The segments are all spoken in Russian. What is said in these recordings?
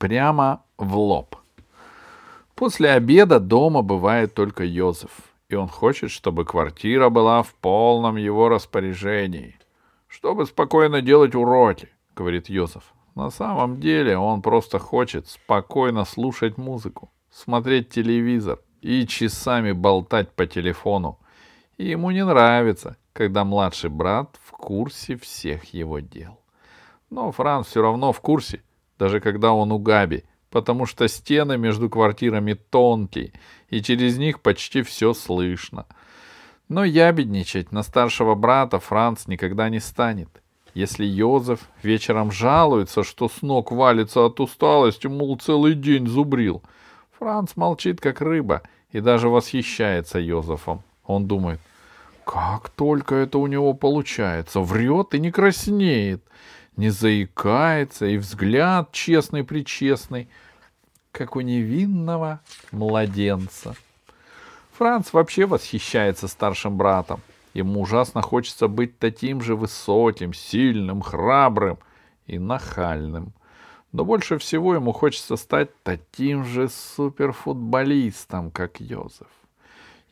прямо в лоб. После обеда дома бывает только Йозеф, и он хочет, чтобы квартира была в полном его распоряжении, чтобы спокойно делать уроки, говорит Йозеф. На самом деле он просто хочет спокойно слушать музыку, смотреть телевизор и часами болтать по телефону. И ему не нравится, когда младший брат в курсе всех его дел. Но Франц все равно в курсе, даже когда он у Габи, потому что стены между квартирами тонкие, и через них почти все слышно. Но ябедничать на старшего брата Франц никогда не станет. Если Йозеф вечером жалуется, что с ног валится от усталости, мол, целый день зубрил, Франц молчит, как рыба, и даже восхищается Йозефом. Он думает, как только это у него получается, врет и не краснеет, не заикается, и взгляд честный-причестный, как у невинного младенца. Франц вообще восхищается старшим братом. Ему ужасно хочется быть таким же высоким, сильным, храбрым и нахальным. Но больше всего ему хочется стать таким же суперфутболистом, как Йозеф.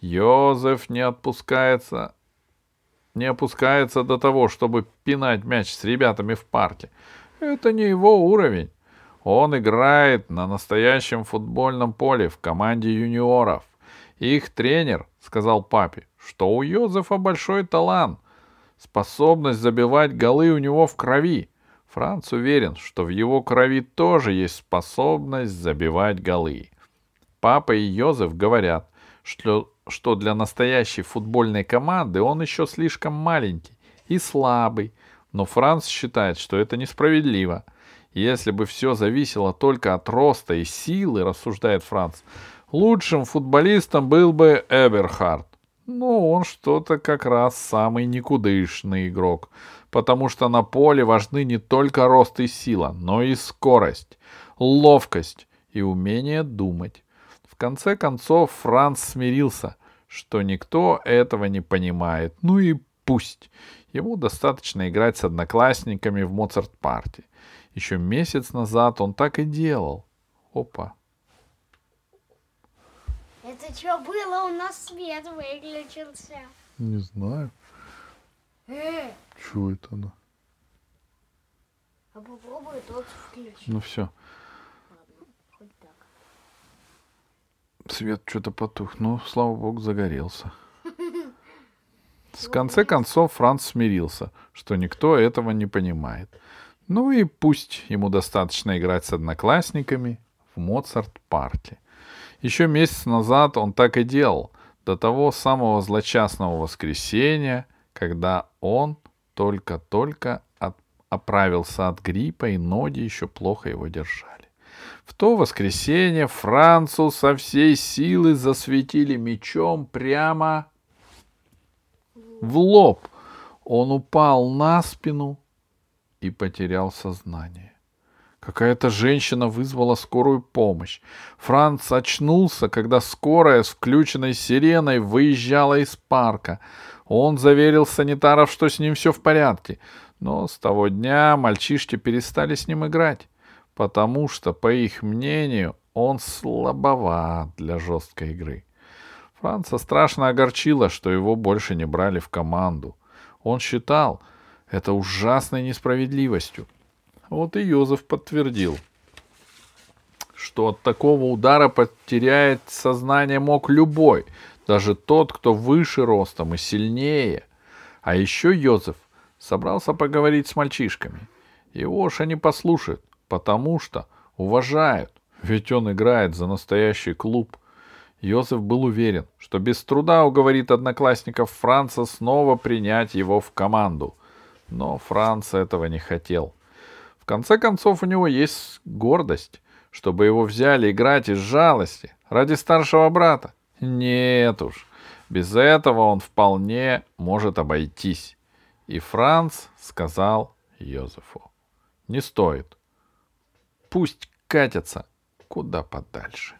Йозеф не отпускается, не опускается до того, чтобы пинать мяч с ребятами в парке. Это не его уровень. Он играет на настоящем футбольном поле в команде юниоров. Их тренер сказал папе, что у Йозефа большой талант, способность забивать голы у него в крови. Франц уверен, что в его крови тоже есть способность забивать голы. Папа и Йозеф говорят, что, что для настоящей футбольной команды он еще слишком маленький и слабый, но Франц считает, что это несправедливо. Если бы все зависело только от роста и силы, рассуждает Франц, лучшим футболистом был бы Эберхард. Но он что-то как раз самый никудышный игрок, потому что на поле важны не только рост и сила, но и скорость, ловкость и умение думать. В конце концов Франц смирился, что никто этого не понимает. Ну и пусть. Ему достаточно играть с одноклассниками в Моцарт-парте. Еще месяц назад он так и делал. Опа. Это что было? У нас свет выключился. Не знаю. Э, Чего это она? а попробуй тот включить. Ну все. Хоть так. Свет что-то потух. Ну, слава богу, загорелся. С конце концов Франц смирился, что никто этого не понимает. Ну и пусть ему достаточно играть с одноклассниками в Моцарт-парке. Еще месяц назад он так и делал, до того самого злочастного воскресенья, когда он только-только от- оправился от гриппа, и ноги еще плохо его держали. В то воскресенье Францу со всей силы засветили мечом прямо в лоб. Он упал на спину и потерял сознание. Какая-то женщина вызвала скорую помощь. Франц очнулся, когда скорая с включенной сиреной выезжала из парка. Он заверил санитаров, что с ним все в порядке. Но с того дня мальчишки перестали с ним играть, потому что, по их мнению, он слабоват для жесткой игры. Франца страшно огорчило, что его больше не брали в команду. Он считал это ужасной несправедливостью. Вот и Йозеф подтвердил, что от такого удара потерять сознание мог любой, даже тот, кто выше ростом и сильнее. А еще Йозеф собрался поговорить с мальчишками. Его уж они послушают, потому что уважают, ведь он играет за настоящий клуб. Йозеф был уверен, что без труда уговорит одноклассников Франца снова принять его в команду. Но Франц этого не хотел. В конце концов, у него есть гордость, чтобы его взяли играть из жалости ради старшего брата. Нет уж, без этого он вполне может обойтись. И Франц сказал Йозефу, не стоит. Пусть катятся куда подальше.